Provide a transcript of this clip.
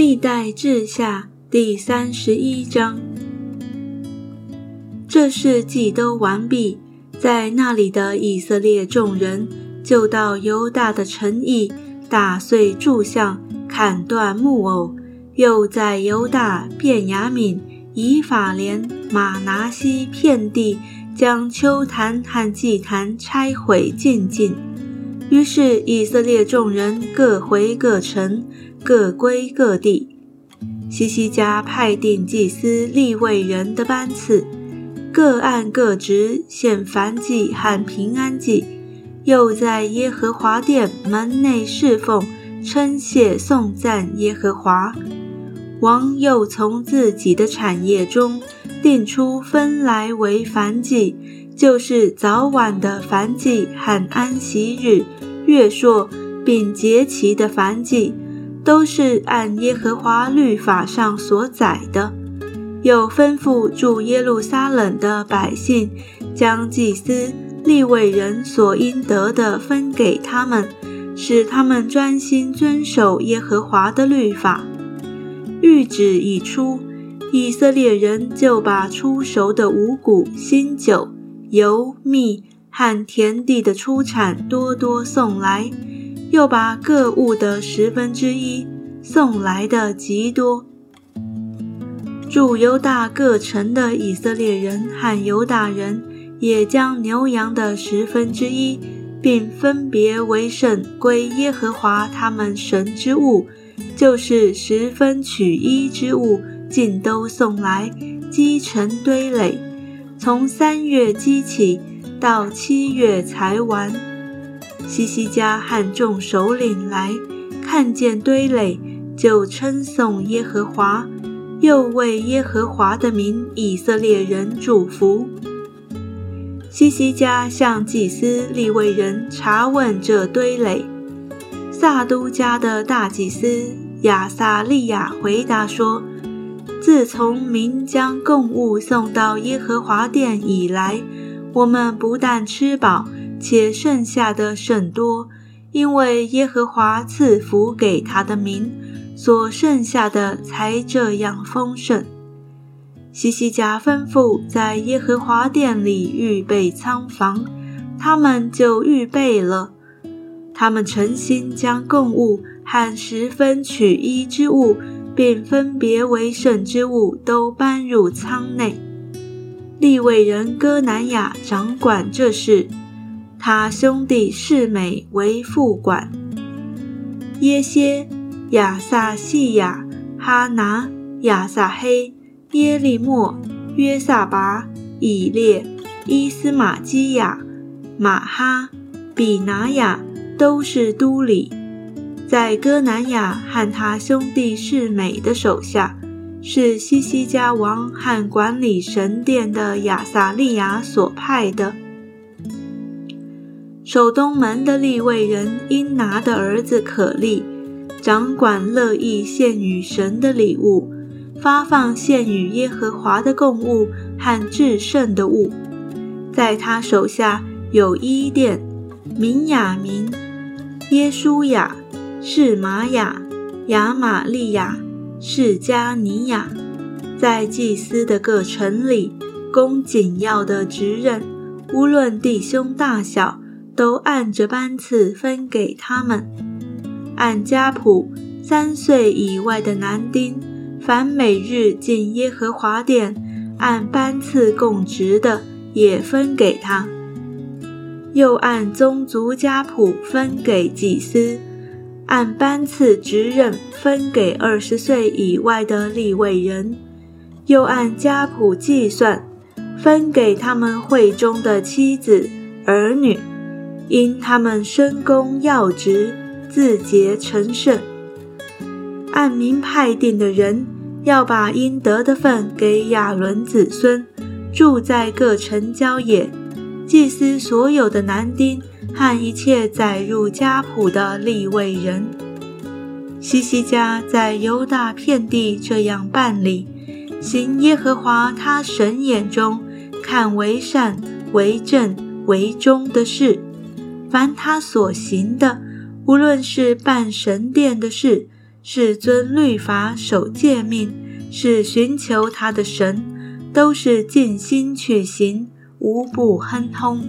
历代志下第三十一章。这事既都完毕，在那里的以色列众人就到犹大的城邑，打碎柱像，砍断木偶，又在犹大、便雅悯、以法莲、马拿西遍地。将秋坛和祭坛拆毁尽尽，于是以色列众人各回各城，各归各地。西西家派定祭司立位人的班次，各按各职献燔祭和平安祭，又在耶和华殿门内侍奉，称谢颂赞耶和华。王又从自己的产业中。定出分来为凡祭，就是早晚的凡祭和安息日、月朔并节期的凡祭，都是按耶和华律法上所载的。又吩咐住耶路撒冷的百姓，将祭司、立位人所应得的分给他们，使他们专心遵守耶和华的律法。谕旨已出。以色列人就把出熟的五谷、新酒、油、蜜和田地的出产多多送来，又把各物的十分之一送来的极多。住犹大各城的以色列人和犹大人也将牛羊的十分之一，并分别为圣归耶和华他们神之物，就是十分取一之物。尽都送来，积成堆垒，从三月积起，到七月才完。西西家和众首领来看见堆垒，就称颂耶和华，又为耶和华的名以色列人祝福。西西家向祭司利未人查问这堆垒，撒都家的大祭司亚撒利亚回答说。自从民将贡物送到耶和华殿以来，我们不但吃饱，且剩下的甚多，因为耶和华赐福给他的民，所剩下的才这样丰盛。西西家吩咐在耶和华殿里预备仓房，他们就预备了。他们诚心将贡物和十分取一之物。并分别为圣之物，都搬入仓内。利未人哥南雅掌管这事，他兄弟世美为副管。耶歇、亚撒细亚、哈拿、亚撒黑、耶利莫、约撒拔、以列、伊斯玛基亚、马哈、比拿雅，都是都里。在哥南雅和他兄弟世美的手下，是西西家王和管理神殿的亚撒利亚所派的。守东门的立位人因拿的儿子可利，掌管乐意献与神的礼物，发放献与耶和华的供物和至圣的物。在他手下有伊甸、明雅明、耶书亚。是玛雅、亚玛利亚、释迦尼亚，在祭司的各城里供紧要的职任，无论弟兄大小，都按着班次分给他们。按家谱，三岁以外的男丁，凡每日进耶和华殿按班次供职的，也分给他。又按宗族家谱分给祭司。按班次职任分给二十岁以外的立位人，又按家谱计算，分给他们会中的妻子儿女，因他们深功要职，自洁成圣。按名派定的人，要把应得的份给亚伦子孙，住在各城郊野。祭司所有的男丁。和一切载入家谱的立位人，西西家在犹大遍地这样办理，行耶和华他神眼中看为善、为正、为忠的事。凡他所行的，无论是办神殿的事，是遵律法、守诫命，是寻求他的神，都是尽心去行，无不亨通。